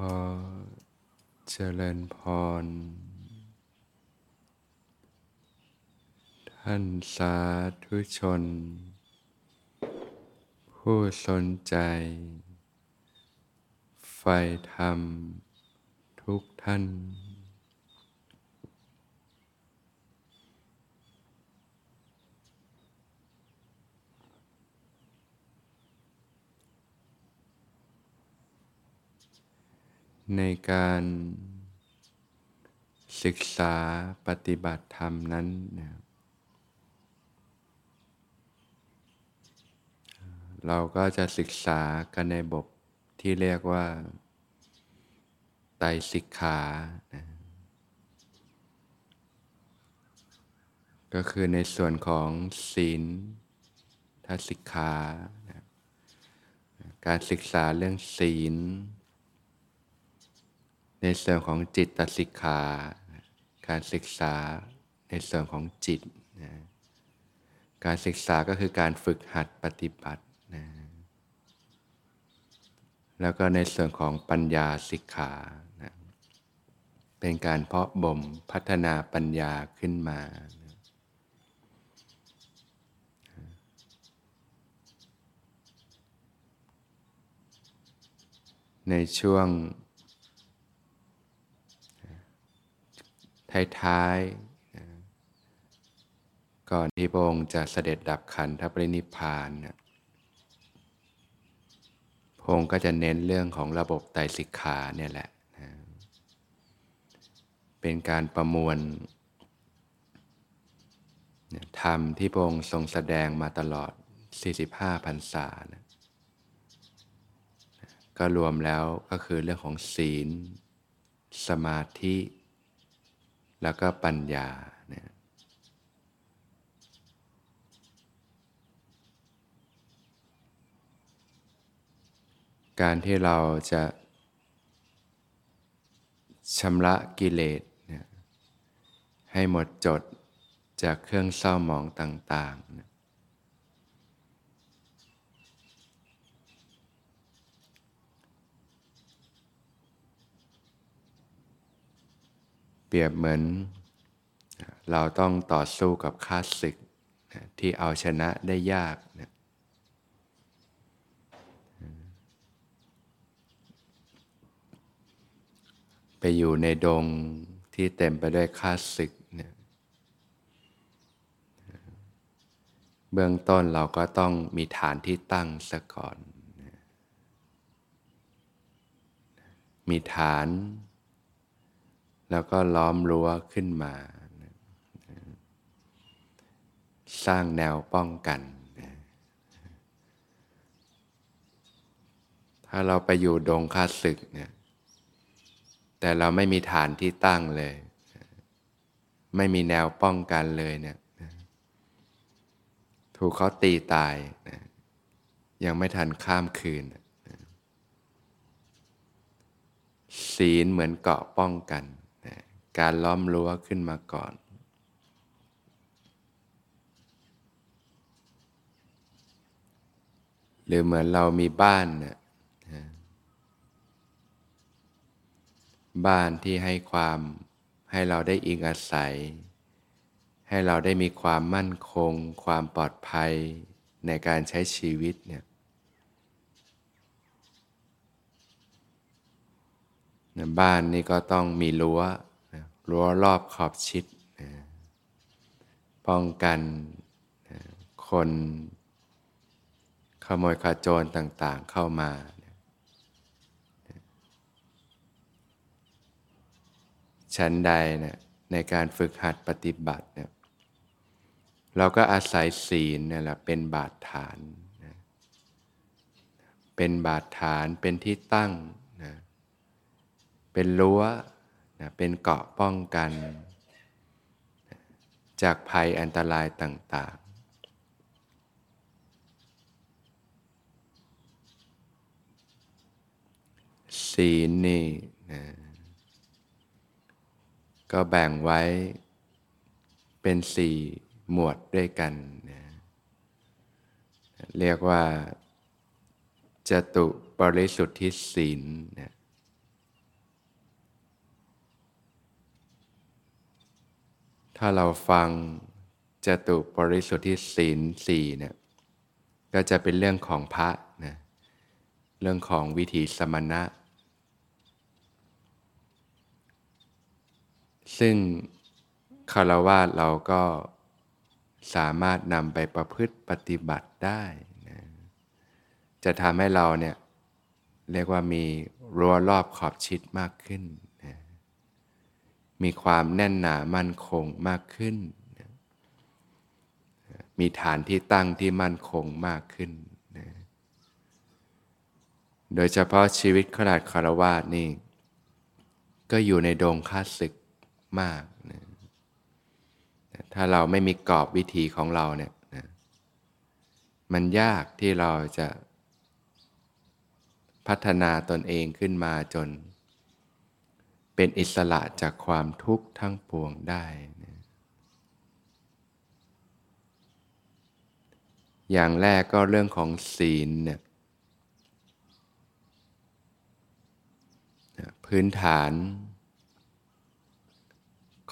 อเจริญพร ท่านสาธุชน ผู้สนใจใฝ่ธรรมทุกท่าน ในการศึกษาปฏิบัติธรรมนั้นนะเราก็จะศึกษากันในบทที่เรียกว่า ไตสิกขานะก็คือในส่วนของศีลทัศิกขานะการศึกษาเรื่องศีล ในส่วนของจิตตสิกขา การศึกษาในส่วนของจิตนะการศึกษาก็คือการฝึกหัดปฏิบัตินะแล้วก็ในส่วนของปัญญาสิกขานะเป็นการเพาะบ่มพัฒนาปัญญาขึ้นมานะในช่วง ท้ายๆนะก่อนที่พระองค์จะเสด็จดับขันธปรินิพพานนะพระองค์ก็จะเน้นเรื่องของระบบไตรสิกขาเนี่ยแหละนะเป็นการประมวลธรรมที่พระองค์ทรงแสดงมาตลอด 45พรรษานะก็รวมแล้วก็คือเรื่องของศีล สมาธิ แล้วก็ปัญญาเนี่ยการที่เราจะชำระกิเลสให้หมดจดจากเครื่องเศร้าหมองต่างๆ เปรียบเหมือน เราต้องต่อสู้กับข้าศึกที่เอาชนะได้ยากนะไปอยู่ในดงที่เต็มไปด้วยข้าศึกเนี่ยเบื้องต้นเราก็ต้องมีฐานที่ตั้งซะก่อน มีฐาน แล้วก็ล้อมรั้วขึ้นมา สร้างแนวป้องกัน ถ้าเราไปอยู่ดงข้าศึกเนี่ยแต่เราไม่มีฐานที่ตั้งเลย ไม่มีแนวป้องกันเลยเนี่ยถูกเขาตีตาย ยังไม่ทันข้ามคืน ศีลเหมือนเกาะป้องกัน การล้อมรั้วขึ้นมาก่อน หรือเหมือนเรามีบ้านเนี่ยบ้านที่ให้ความให้เราได้อิงอาศัย ให้เราได้มีความมั่นคง ความปลอดภัยในการใช้ชีวิตเนี่ยบ้านนี่ก็ต้องมีรั้ว รั้วรอบขอบชิดป้องกันคนขโมยขาโจรต่างๆเข้ามาชั้นใดนี่ยในการฝึกหัดปฏิบัติเนี่ยเราก็อาศัยศีลเนี่แหละเป็นบาดฐานนะเป็นบาดฐานเป็นที่ตั้งนะเป็นรั้ว นะเป็นเกาะป้องกัน จากภัยอันตรายต่างๆ ศีลนี่นะก็แบ่งไว้เป็นสี่หมวดด้วยกันนะเรียกว่าจตุปริสุทธิศีลนะ ถ้าเราฟังจตุปริสุทธิศีลสี่เนี่ยก็จะเป็นเรื่องของพระนะเรื่องของวิถีสมณะ ซึ่งคารวะเราก็สามารถนำไปประพฤติปฏิบัติได้นะจะทำให้เราเนี่ยเรียกว่ามีรั้วรอบขอบชิดมากขึ้น มีความแน่นหนามั่นคงมากขึ้น มีฐานที่ตั้งที่มั่นคงมากขึ้นนะโดยเฉพาะชีวิตขนาดคารวะนี่ ก็อยู่ในดงค่าศึกมากนะถ้าเราไม่มีกรอบวิธีของเราเนี่ยนะมันยากที่เราจะพัฒนาตนเองขึ้นมาจน เป็นอิสระจากความทุกข์ทั้งปวงได้นะอย่างแรกก็เรื่องของศีลเนี่ยพื้นฐาน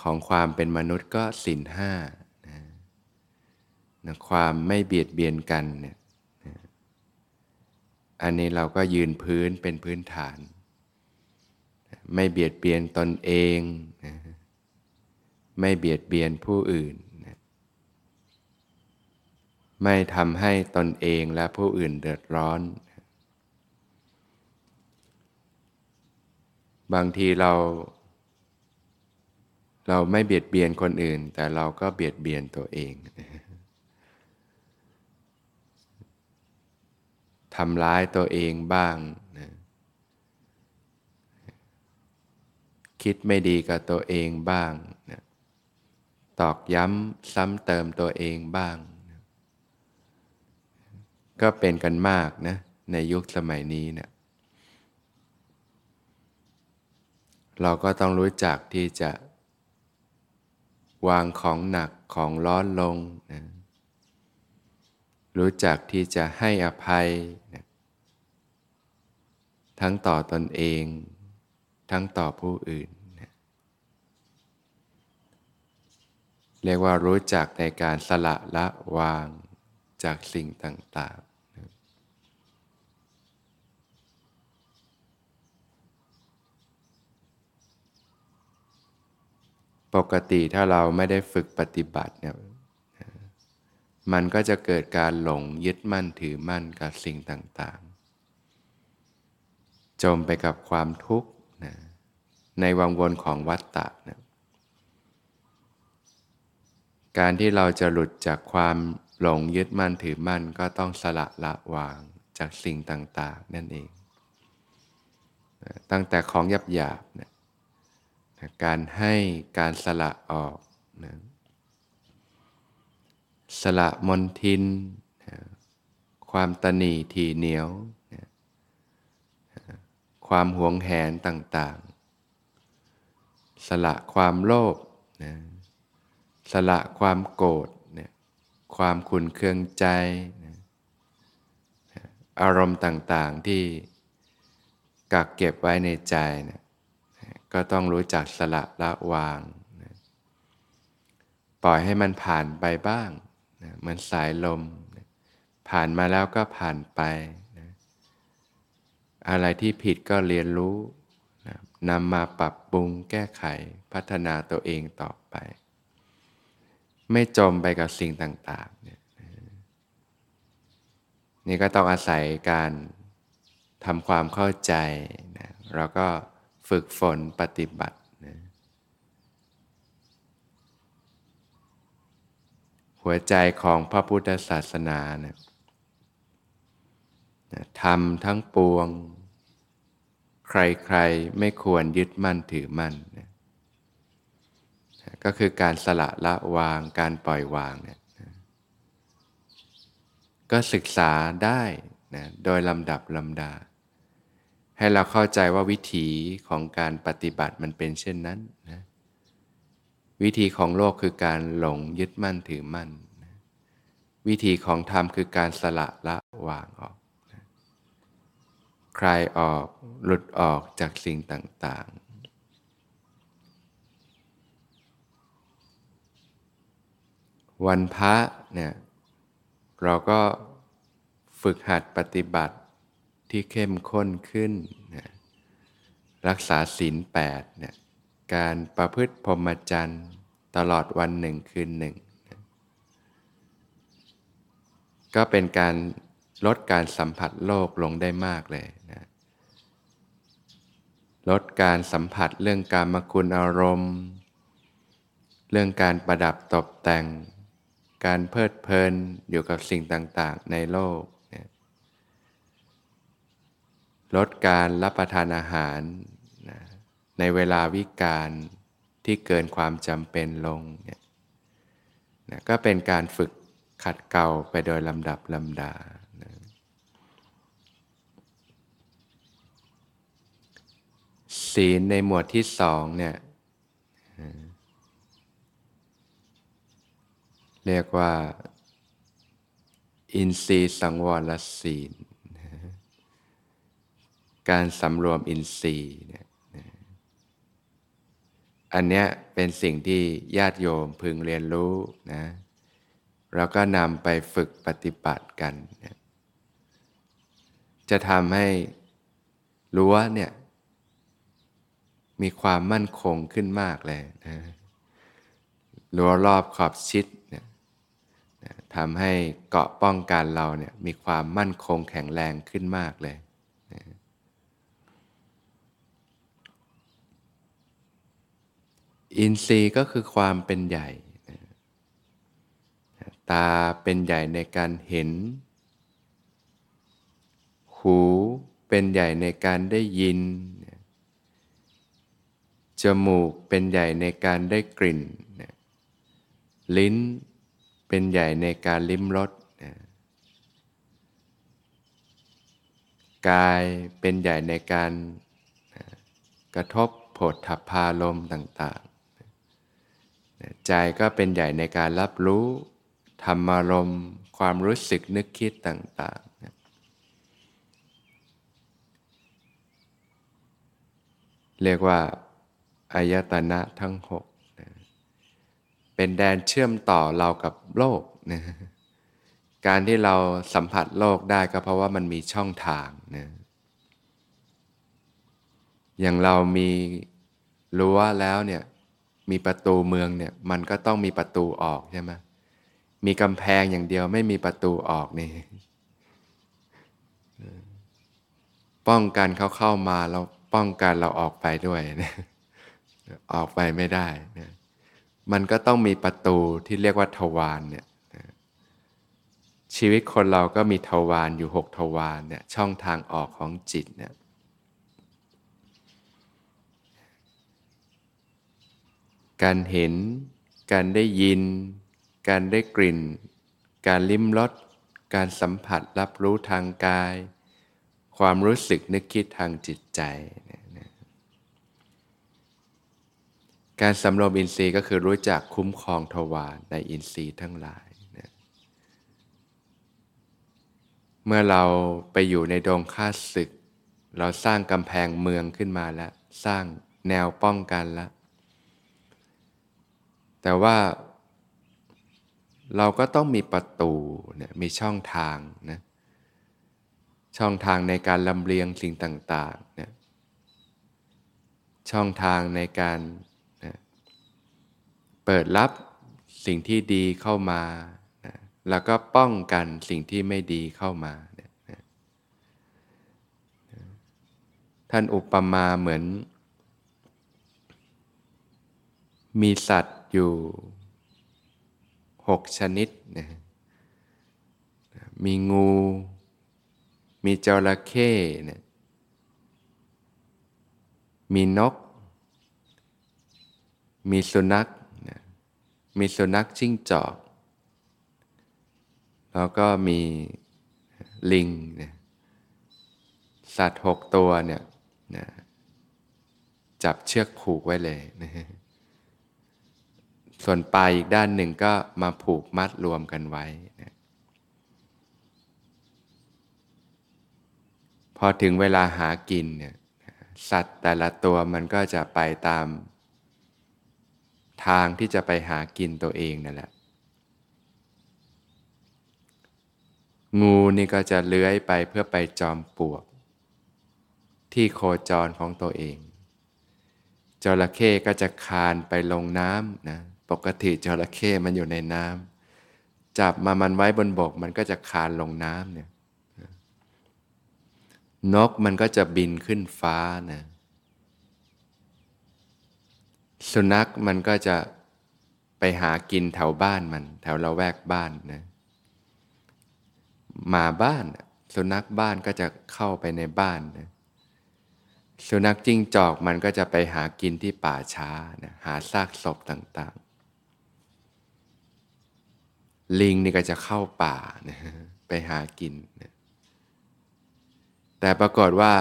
ของความเป็นมนุษย์ก็สินห้านะความไม่เบียดเบียนกันเนี่ยอันนี้เราก็ยืนพื้นเป็นพื้นฐาน ไม่เบียดเบียนตนเองนะไม่เบียดเบียนผู้อื่นนะไม่ทำให้ตนเองและผู้อื่นเดือดร้อน บางทีเรา เราไม่เบียดเบียนคนอื่น แต่เราก็เบียดเบียนตัวเองทำร้ายตัวเองบ้างนะ คิดไม่ดีกับตัวเองบ้างนะตอกย้ำซ้ำเติมตัวเองบ้างนะก็เป็นกันมากนะในยุคสมัยนี้เนะี่ยเราก็ต้องรู้จักที่จะ วางของหนักของร้อนลงนะรู้จักที่จะให้อภัยนะทั้งต่อตอนเอง ทั้งต่อผู้อื่น เรียกว่ารู้จักในการสละละวางจากสิ่งต่างปกติถ้าเราไม่ได้ฝึกปฏิบัติเนี่ยมันก็จะเกิดการหลงยึดมั่นถือมั่นกับสิ่งต่าง ๆ จมไปกับความทุกข์ ในวังวนของวัฏฏะนะการที่เราจะหลุดจากความหลงยึดมั่นถือมั่นก็ต้องสละละวางจากสิ่งต่างๆ นั่นเอง ตั้งแต่ของหยาบๆนะการให้การสละออกนะสละมนทินนะความตนีทีเหนียวนะความหวงแหนต่าง สละความโลภนะสละความโกรธนะความขุนเคืองใจนะอารมณ์ต่างๆที่กักเก็บไว้ในใจนะก็ต้องรู้จักสละละวางนะปล่อยให้มันผ่านไปบ้างนะเหมือนสายลมนะผ่านมาแล้วก็ผ่านไปนะอะไรที่ผิดก็เรียนรู้ นำมาปรับปรุงแก้ไขพัฒนาตัวเองต่อไป ไม่จมไปกับสิ่งต่างๆเนี่ยนี่ก็ต้องอาศัยการทำความเข้าใจนะแล้วก็ฝึกฝนปฏิบัตินะหัวใจของพระพุทธศาสนานะทำทั้งปวง ใครๆไม่ควรยึดมั่นถือมั่นนะก็คือการสละละวางการปล่อยวางเนี่ยก็ศึกษาได้นะโดยลำดับลำดา ให้เราเข้าใจว่าวิถีของการปฏิบัติมันเป็นเช่นนั้นนะวิธีของโลกคือการหลงยึดมั่นถือมั่นนะวิธีของธรรมคือการสละละวางออก คลายออกหลุดออกจากสิ่งต่าง ๆวันพระเนี่ยเราก็ฝึกหัดปฏิบัติที่เข้มข้นขึ้นนะรักษาศีลแปดเนี่ยการประพฤติพรหมจรรย์ตลอดวันหนึ่งคืนหนึ่งนะก็เป็นการ ลดการสัมผัสโลกลงได้มากเลยนะลดการสัมผัสเรื่องการมคุณอารมณ์ เรื่องการประดับตกแต่ง การเพลิดเพลินอยู่กับสิ่งต่างๆ ในโลกลดการรับประทานอาหารนะในเวลาวิกาลที่เกินความจำเป็นลงเนี่ยนะก็เป็นการฝึกขัดเกลาไปโดยลำดับลำดานะ ศีลในหมวดที่สองเนี่ยเรียกว่า อินทรีย์สังวรศีล การสำรวมอินทรีย์เนี่ยอันเนี้ยเป็นสิ่งที่ญาติโยมพึงเรียนรู้นะแล้วก็นำไปฝึกปฏิบัติกันนจะทำให้รั้วเนี่ย มีความมั่นคงขึ้นมากเลยนะรั้วรอบขอบชิดเนี่ยทำให้เกาะป้องกันเราเนี่ยมีความมั่นคงแข็งแรงขึ้นมากเลยอินทรีย์ก็คือความเป็นใหญ่ตาเป็นใหญ่ในการเห็น หูเป็นใหญ่ในการได้ยิน จมูกเป็นใหญ่ในการได้กลิ่นลิ้นเป็นใหญ่ในการลิ้มรสกายเป็นใหญ่ในการกระทบโผฏฐพาลมต่างๆใจก็เป็นใหญ่ในการรับรู้ธรรมารมณ์ความรู้สึกนึกคิดต่างๆเรียกว่า อายตนะทั้งหกเป็นแดนเชื่อมต่อเรากับโลกนะการที่เราสัมผัสโลกได้ก็เพราะว่ามันมีช่องทางนะอย่างเรามีรั้วแล้วเนี่ยมีประตูเมืองเนี่ยมันก็ต้องมีประตูออกใช่ไหมมีกำแพงอย่างเดียวไม่มีประตูออกนี่ป้องกันเขาเข้ามาเราป้องกันเราออกไปด้วยนะ ออกไปไม่ได้นะมันก็ต้องมีประตูที่เรียกว่าทวารเนี่ยชีวิตคนเราก็มีทวารอยู่หกทวารเนี่ยช่องทางออกของจิตเนี่ยการเห็น การได้ยิน การได้กลิ่น การลิ้มรส การสัมผัสรับรู้ทางกาย ความรู้สึกนึกคิดทางจิตใจ การสำรวมอินทรีย์ก็คือรู้จักคุ้มครองทวารในอินทรีย์ทั้งหลายเมื่อเราไปอยู่ในดงค่าศึก เราสร้างกำแพงเมืองขึ้นมาแล้ว สร้างแนวป้องกันแล้วแต่ว่าเราก็ต้องมีประตูเนี่ยมีช่องทางนะช่องทางในการลำเลียงสิ่งต่างๆเนี่ยช่องทางในการ เปิดรับสิ่งที่ดีเข้ามานะแล้วก็ป้องกันสิ่งที่ไม่ดีเข้ามานะท่านอุปมาเหมือน มีสัตว์อยู่หกชนิดนะมีงู มีจระเข้นี่ยมีนก มีสุนัข มีสุนัขจิ้งจอก แล้วก็มีลิงนะสัตว์หกตัวเนี่ยนะจับเชือกผูกไว้เลยนะส่วนปลายอีกด้านหนึ่งก็มาผูกมัดรวมกันไว้นะพอถึงเวลาหากินเนี่ยสัตว์แต่ละตัวมันก็จะไปตาม ทางที่จะไปหากินตัวเองนั่นแหละ งูนี่ก็จะเลื้อยไปเพื่อไปจอมปลวก ที่โคจรของตัวเอง จระเข้ก็จะคานไปลงน้ำนะ ปกติจระเข้มันอยู่ในน้ำ จับมามันไว้บนบก มันก็จะคานลงน้ำเนี่ย นกมันก็จะบินขึ้นฟ้านะ สุนัขมันก็จะไปหากินแถวบ้านมัน แถวละแวกบ้านนะหมาบ้านสุนัขบ้านก็จะเข้าไปในบ้านนะสุนัขจิ้งจอกมันก็จะไปหากินที่ป่าช้านะหาซากศพต่างๆ ลิงนี่ก็จะเข้าป่านะไปหากินนะแต่ปรากฏว่า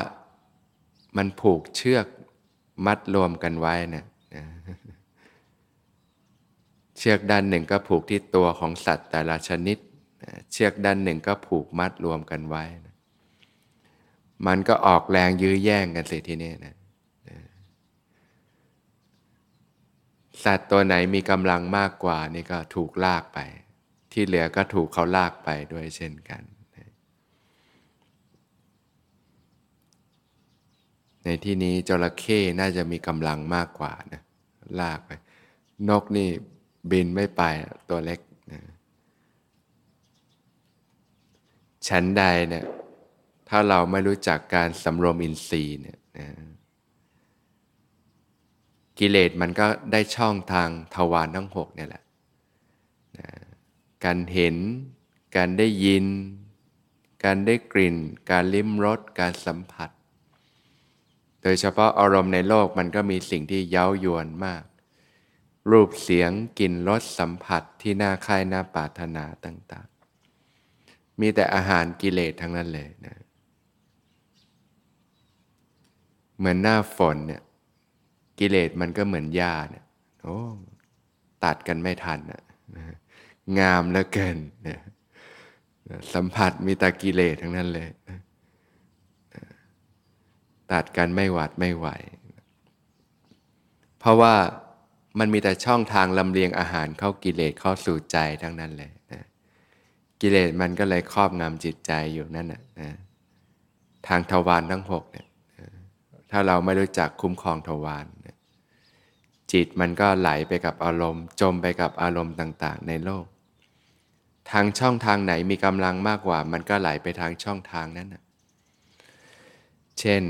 มันผูกเชือกมัดรวมกันไว้นะนะ เชือกด้านหนึ่งก็ผูกที่ตัวของสัตว์แต่ละชนิด เชือกด้านหนึ่งก็ผูกมัดรวมกันไว้นะมันก็ออกแรงยื้อแย่งกันสิทีนี้นะสัตว์ตัวไหนมีกำลังมากกว่านี่ก็ถูกลากไป ที่เหลือก็ถูกเขาลากไปด้วยเช่นกัน ในที่นี้จระเข้น่าจะมีกำลังมากกว่านะลากไป นกนี่ บินไม่ไปตัวเล็กนะชั้นใดเนี่ยถ้าเราไม่รู้จักการสำรวมอินทรีย์เนี่ยนะกิเลสมันก็ได้ช่องทางทวารทั้งหกเนี่ยแหละนะการเห็น การได้ยิน การได้กลิ่น การลิ้มรส การสัมผัส โดยเฉพาะอารมณ์ในโลกมันก็มีสิ่งที่เย้ายวนมาก รูปเสียงกลิ่นรสสัมผัสที่น่าคายน่าปรารถนาต่าง ๆ มีแต่อาหารกิเลสทั้งนั้นเลยนะเหมือนหน้าฝนเนี่ยกิเลสมันก็เหมือนหญ้าเนี่ยโอ้ตัดกันไม่ทันนะงามเหลือเกินนะสัมผัสมีแต่กิเลสทั้งนั้นเลยตัดกันไม่หวัดไม่ไหว เพราะว่า มันมีแต่ช่องทางลำเลียงอาหารเข้ากิเลสเข้าสู่ใจทั้งนั้นเลยนะกิเลสมันก็เลยครอบงำจิตใจอยู่นั่นนะทางทวารทั้งหกเนี่ยถ้าเราไม่รู้จักคุ้มครองทวารจิตมันก็ไหลไปกับอารมณ์ จมไปกับอารมณ์ต่างๆ ในโลก ทางช่องทางไหนมีกำลังมากกว่า มันก็ไหลไปทางช่องทางนั้นนะเช่น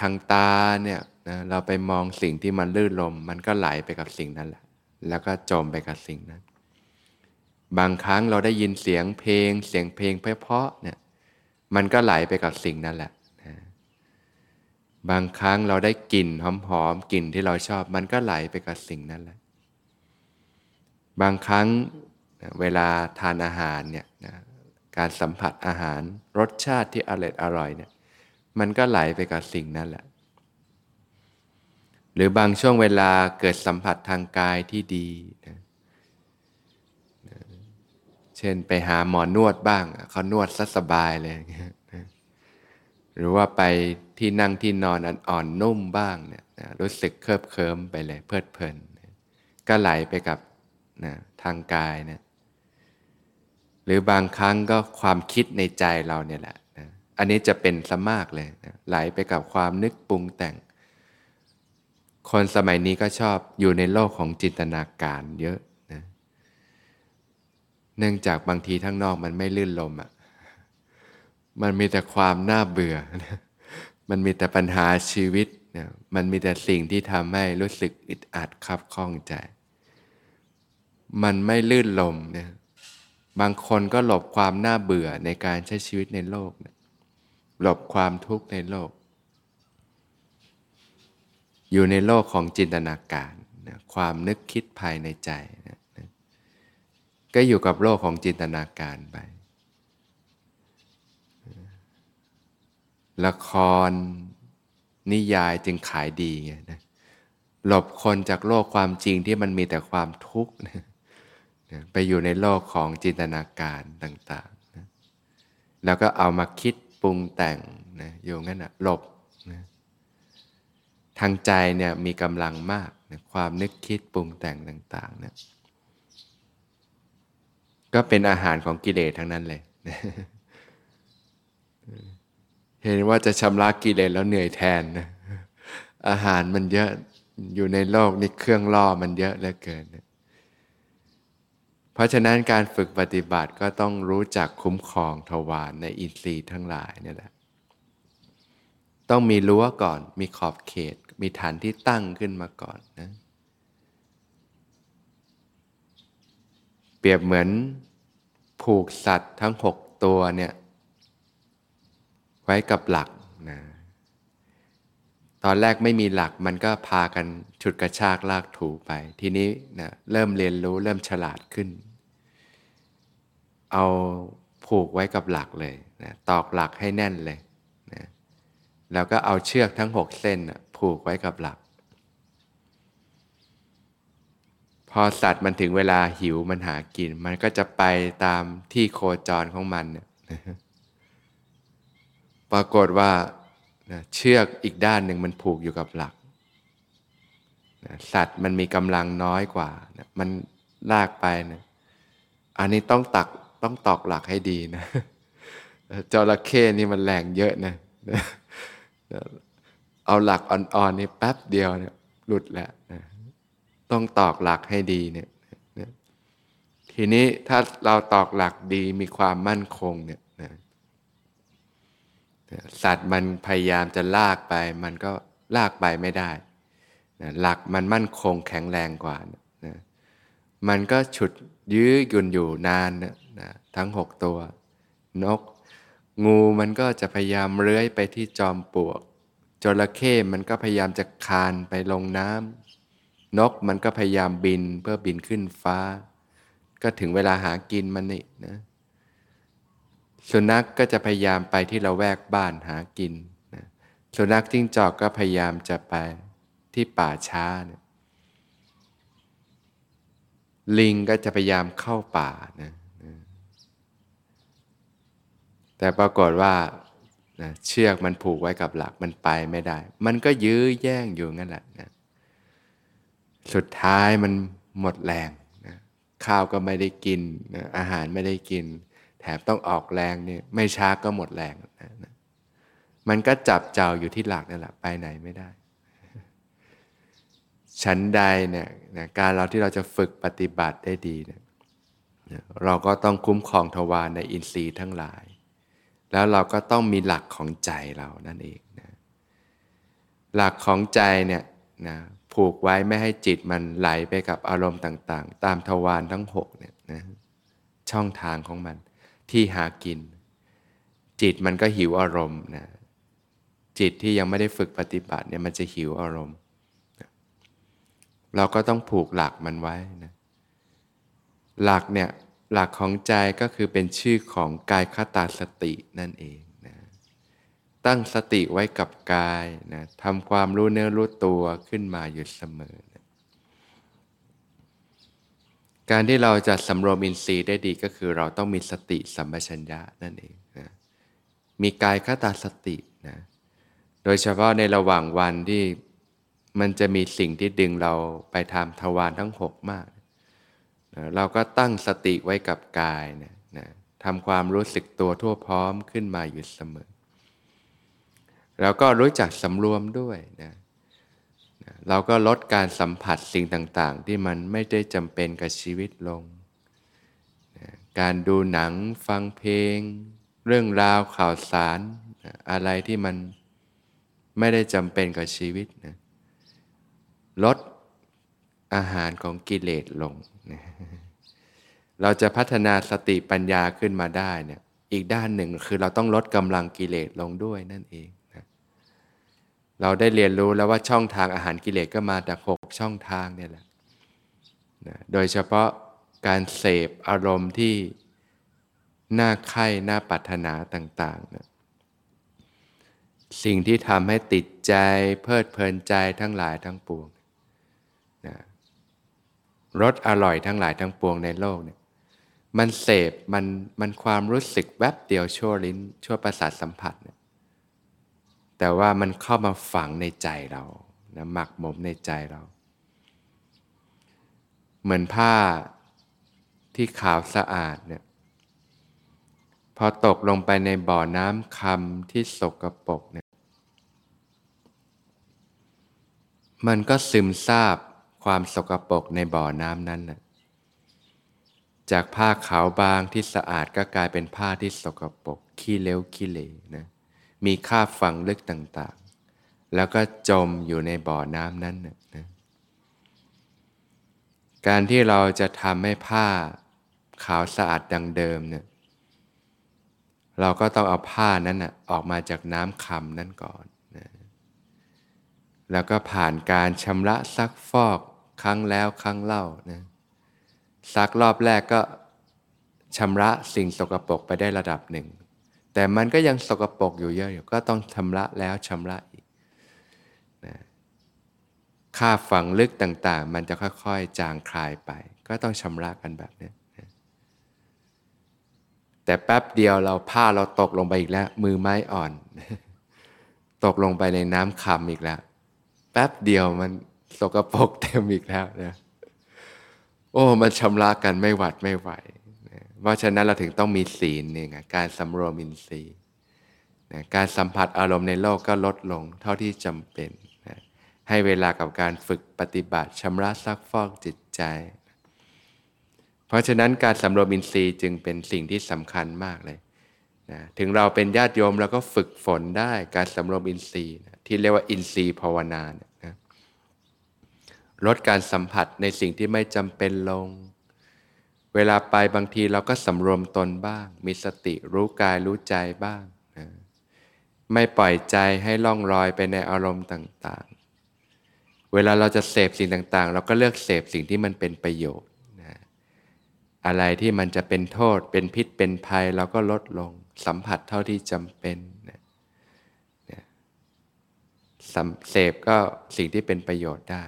ทางตาเนี่ยนะเราไปมองสิ่งที่มันลื่นลม มันก็ไหลไปกับสิ่งนั้นแหละแล้วก็จมไปกับสิ่งนั้น บางครั้งเราได้ยินเสียงเพลง เสียงเพลงเพราะๆเนี่ยมันก็ไหลไปกับสิ่งนั้นแหละนะบางครั้งเราได้กลิ่นหอมๆกลิ่นที่เราชอบ มันก็ไหลไปกับสิ่งนั้นแหละ บางครั้งเวลาทานอาหารเนี่ยการสัมผัสอาหารรสชาติที่อร่อยอร่อยเนี่ย มันก็ไหลไปกับสิ่งนั้นแหละ หรือบางช่วงเวลาเกิดสัมผัสทางกายที่ดีนะเช่นไปหาหมอนวดบ้าง เขานวดซะสบายเลยหรือว่าไปที่นั่งที่นอนอ่อนนุ่มบ้างเนี่ยรู้สึกเคลิบเคลิ้มไปเลย เพลิดเพลินก็ไหลไปกับนะทางกายนะหรือบางครั้งก็ความคิดในใจเราเนี่ยแหละ อันนี้จะเป็นสมากเลยนะไหลไปกับความนึกปรุงแต่ง คนสมัยนี้ก็ชอบอยู่ในโลกของจินตนาการเยอะนะเนื่องจากบางทีทั้งนอกมันไม่ลื่นลมอะ่ะมันมีแต่ความน่าเบื่อมันมีแต่ปัญหาชีวิตนะมันมีแต่สิ่งที่ทำให้รู้สึกอึดอัดคับข้องใจ มันไม่ลื่นลมนี่ยบางคนก็หลบความน่าเบื่อในการใช้ชีวิตในโลกนะ หลบความทุกข์ในโลก อยู่ในโลกของจินตนาการนะความนึกคิดภายในใจนะก็อยู่กับโลกของจินตนาการไป ละครนิยายจึงขายดีไงนะหลบคนจากโลกความจริงที่มันมีแต่ความทุกข์นะไปอยู่ในโลกของจินตนาการต่างๆนะแล้วก็เอามาคิด ปรุงแต่งนะอยู่งั้นนะหลบนะทางใจเนี่ยมีกำลังมากนะความนึกคิดปรุงแต่งต่างๆเนะก็เป็นอาหารของกิเลสทั้งนั้นเลย เห็นว่าจะชำระกิเลสแล้วเหนื่อยแทนนะอาหารมันเยอะอยู่ในโลกนี่เครื่องล่อมันเยอะเหลือเกินนะ ราะฉะนั้นการฝึกปฏิบัติก็ต้องรู้จักคุ้มครองทวารในอินทรีย์ทั้งหลายนี่แหละ ต้องมีรั้วก่อน มีขอบเขต มีฐานที่ตั้งขึ้นมาก่อนนะ เปรียบเหมือนผูกสัตว์ทั้งหกตัวเนี่ย ไว้กับหลักนะตอนแรกไม่มีหลักมันก็พากันฉุดกระชากลากถูไป ทีนี้นะเริ่มเรียนรู้เริ่มฉลาดขึ้น เอาผูกไว้กับหลักเลยนะตอกหลักให้แน่นเลยนะแล้วก็เอาเชือกทั้งหกเส้นผูกไว้กับหลัก พอสัตว์มันถึงเวลาหิวมันหากิน มันก็จะไปตามที่โคจรของมันเนี่ยปรากฏว่าเชือกอีกด้านหนึ่งมันผูกอยู่กับหลัก สัตว์มันมีกำลังน้อยกว่า มันลากไปนะอันนี้ต้องตัก ต้องตอกหลักให้ดีนะจระเข้นี่มันแรงเยอะนะเอาหลักอ่อนๆนี่แป๊บเดียวเนี่ยหลุดแล้วต้องตอกหลักให้ดีเนี่ยทีนี้ถ้าเราตอกหลักดีมีความมั่นคงเนี่ยสัตว์มันพยายามจะลากไป มันก็ลากไปไม่ได้ หลักมันมั่นคงแข็งแรงกว่านะมันก็ฉุดยื้อยุนอยู่นานนะ นะทั้งหกตัวนก งูมันก็จะพยายามเลื้อยไปที่จอมปลวกจระเข้มันก็พยายามจะคานไปลงน้ำนกมันก็พยายามบินเพื่อบินขึ้นฟ้า ก็ถึงเวลาหากินมันนี่นะสุนัขกก็จะพยายามไปที่เราแวกบ้านหากินนะสุนัขจิ้งจอกก็พยายามจะไปที่ป่าช้านะลิงก็จะพยายามเข้าป่านะ แต่ปรากฏว่านะเชือกมันผูกไว้กับหลักมันไปไม่ได้ มันก็ยื้อแย่งอยู่งั้นแหละนะสุดท้ายมันหมดแรงนะข้าวก็ไม่ได้กินนะอาหารไม่ได้กิน แถมต้องออกแรงเนี่ยไม่ช้าก็หมดแรงนะนะมันก็จับเจ้าอยู่ที่หลักนั่นแหละไปไหนไม่ได้ชั้นใดเนี่ยนะการเราที่เราจะฝึกปฏิบัติได้ดีเนี่ยเราก็ต้องคุ้มครองทวารในอินทรีย์ทั้งหลาย แล้วเราก็ต้องมีหลักของใจเรานั่นเองนะหลักของใจเนี่ยนะผูกไว้ไม่ให้จิตมันไหลไปกับอารมณ์ต่าง ๆ ตามทวารทั้งหกเนี่ยนะช่องทางของมันที่หากิน จิตมันก็หิวอารมณ์นะจิตที่ยังไม่ได้ฝึกปฏิบัติเนี่ยมันจะหิวอารมณ์ เราก็ต้องผูกหลักมันไว้นะหลักเนี่ย หลักของใจก็คือเป็นชื่อของกายคตาสตินั่นเองนะตั้งสติไว้กับกายนะทำความรู้เนื้อรู้ตัวขึ้นมาอยู่เสมอนะการที่เราจะสำรวมอินทรีย์ได้ดีก็คือเราต้องมีสติสัมปชัญญะนั่นเองนะมีกายคตาสตินะโดยเฉพาะในระหว่างวันที่มันจะมีสิ่งที่ดึงเราไปทำทวารทั้งหกมาก เราก็ตั้งสติไว้กับกายนะนะทำความรู้สึกตัวทั่วพร้อมขึ้นมาอยู่เสมอ แล้วก็รู้จักสำรวมด้วยนะนะเราก็ลดการสัมผัสสิ่งต่าง ๆ ที่มันไม่ได้จำเป็นกับชีวิตลงนะการดูหนังฟังเพลง เรื่องราวข่าวสารนะอะไรที่มันไม่ได้จำเป็นกับชีวิตนะลด อาหารของกิเลสลง เราจะพัฒนาสติปัญญาขึ้นมาได้เนี่ยอีกด้านหนึ่งคือเราต้องลดกำลังกิเลสลงด้วยนั่นเองนะเราได้เรียนรู้แล้วว่าช่องทางอาหารกิเลสก็มาจากหกช่องทางเนี่ยแหละนะโดยเฉพาะการเสพอารมณ์ที่น่าไข่น่าปรารถนาต่างๆนะสิ่งที่ทำให้ติดใจเพลิดเพลินใจทั้งหลายทั้งปวง รสอร่อยทั้งหลายทั้งปวงในโลกเนี่ยมันเสพมันมันความรู้สึกแวบเดียวชั่วลิ้น ชั่วประสาทสัมผัสเนี่ยแต่ว่ามันเข้ามาฝังในใจเรานะหมักหมมในใจเรา เหมือนผ้าที่ขาวสะอาดเนี่ยพพอตกลงไปในบ่อน้ำคำที่สกรปรกเนี่ยมันก็ซึมซาบ ความสกรปรกในบ่อน้ำนั้นนะจากผ้าขาวบางที่สะอาดก็กลายเป็นผ้าที่สกรปรกขี้เล็วขี้เหร่นะมีค่าฝังลึกต่างๆ แล้วก็จมอยู่ในบ่อน้ำนั้นนะนะการที่เราจะทำให้ผ้าขาวสะอาดดังเดิมเนี่ยเราก็ต้องเอาผ้านั้นนะออกมาจากน้ำคำนั้นก่อนนะแล้วก็ผ่านการชำระซักฟอก ครั้งแล้วครั้งเล่านะซักรอบแรกก็ชำระสิ่งสกปรกไปได้ระดับหนึ่ง แต่มันก็ยังสกปรกอยู่เยอะอยู่ก็ต้องชำระแล้วชำระอีกนะค่าฝังลึกต่างๆ มันจะค่อยๆ จางคลายไป ก็ต้องชำระกันแบบนี้แต่แป๊บเดียวเราผ้าเราตกลงไปอีกแล้ว มือไม้อ่อน ตกลงไปในน้ำคำอีกแล้ว แป๊บเดียวมัน สกปรกเต็มอีกแล้วนะโอ้มันชำระกันไม่หวัดไม่ไหวเพราะฉะนั้นเราถึงต้องมีศีลนี่ไงการสำรวมอินทรีย์นะการสัมผัสอารมณ์ในโลกก็ลดลงเท่าที่จำเป็นนะให้เวลากับการฝึกปฏิบัติชำระซักฟอกจิตใจ เพราะฉะนั้นการสำรวมอินทรีย์จึงเป็นสิ่งที่สำคัญมากเลยนะถึงเราเป็นญาติโยมเราก็ฝึกฝนได้การสำรวมอินทรีย์นะที่เรียกว่าอินทรีย์ภาวนานะ ลดการสัมผัสในสิ่งที่ไม่จำเป็นลง เวลาไปบางทีเราก็สำรวมตนบ้าง มีสติรู้กายรู้ใจบ้างนะไม่ปล่อยใจให้ล่องลอยไปในอารมณ์ต่างๆ เวลาเราจะเสพสิ่งต่างๆ เราก็เลือกเสพสิ่งที่มันเป็นประโยชน์อะไรที่มันจะเป็นโทษเป็นพิษเป็นภัยเราก็ลดลง สัมผัสเท่าที่จำเป็นนะเสพก็สิ่งที่เป็นประโยชน์ได้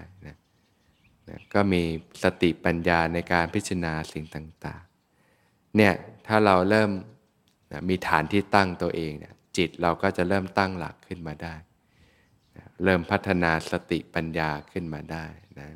ก็มีสติปัญญาในการพิจารณาสิ่งต่างๆ เนี่ยถ้าเราเริ่มนะมีฐานที่ตั้งตัวเองเนี่ยจิตเราก็จะเริ่มตั้งหลักขึ้นมาได้นะเริ่มพัฒนาสติปัญญาขึ้นมาได้นะ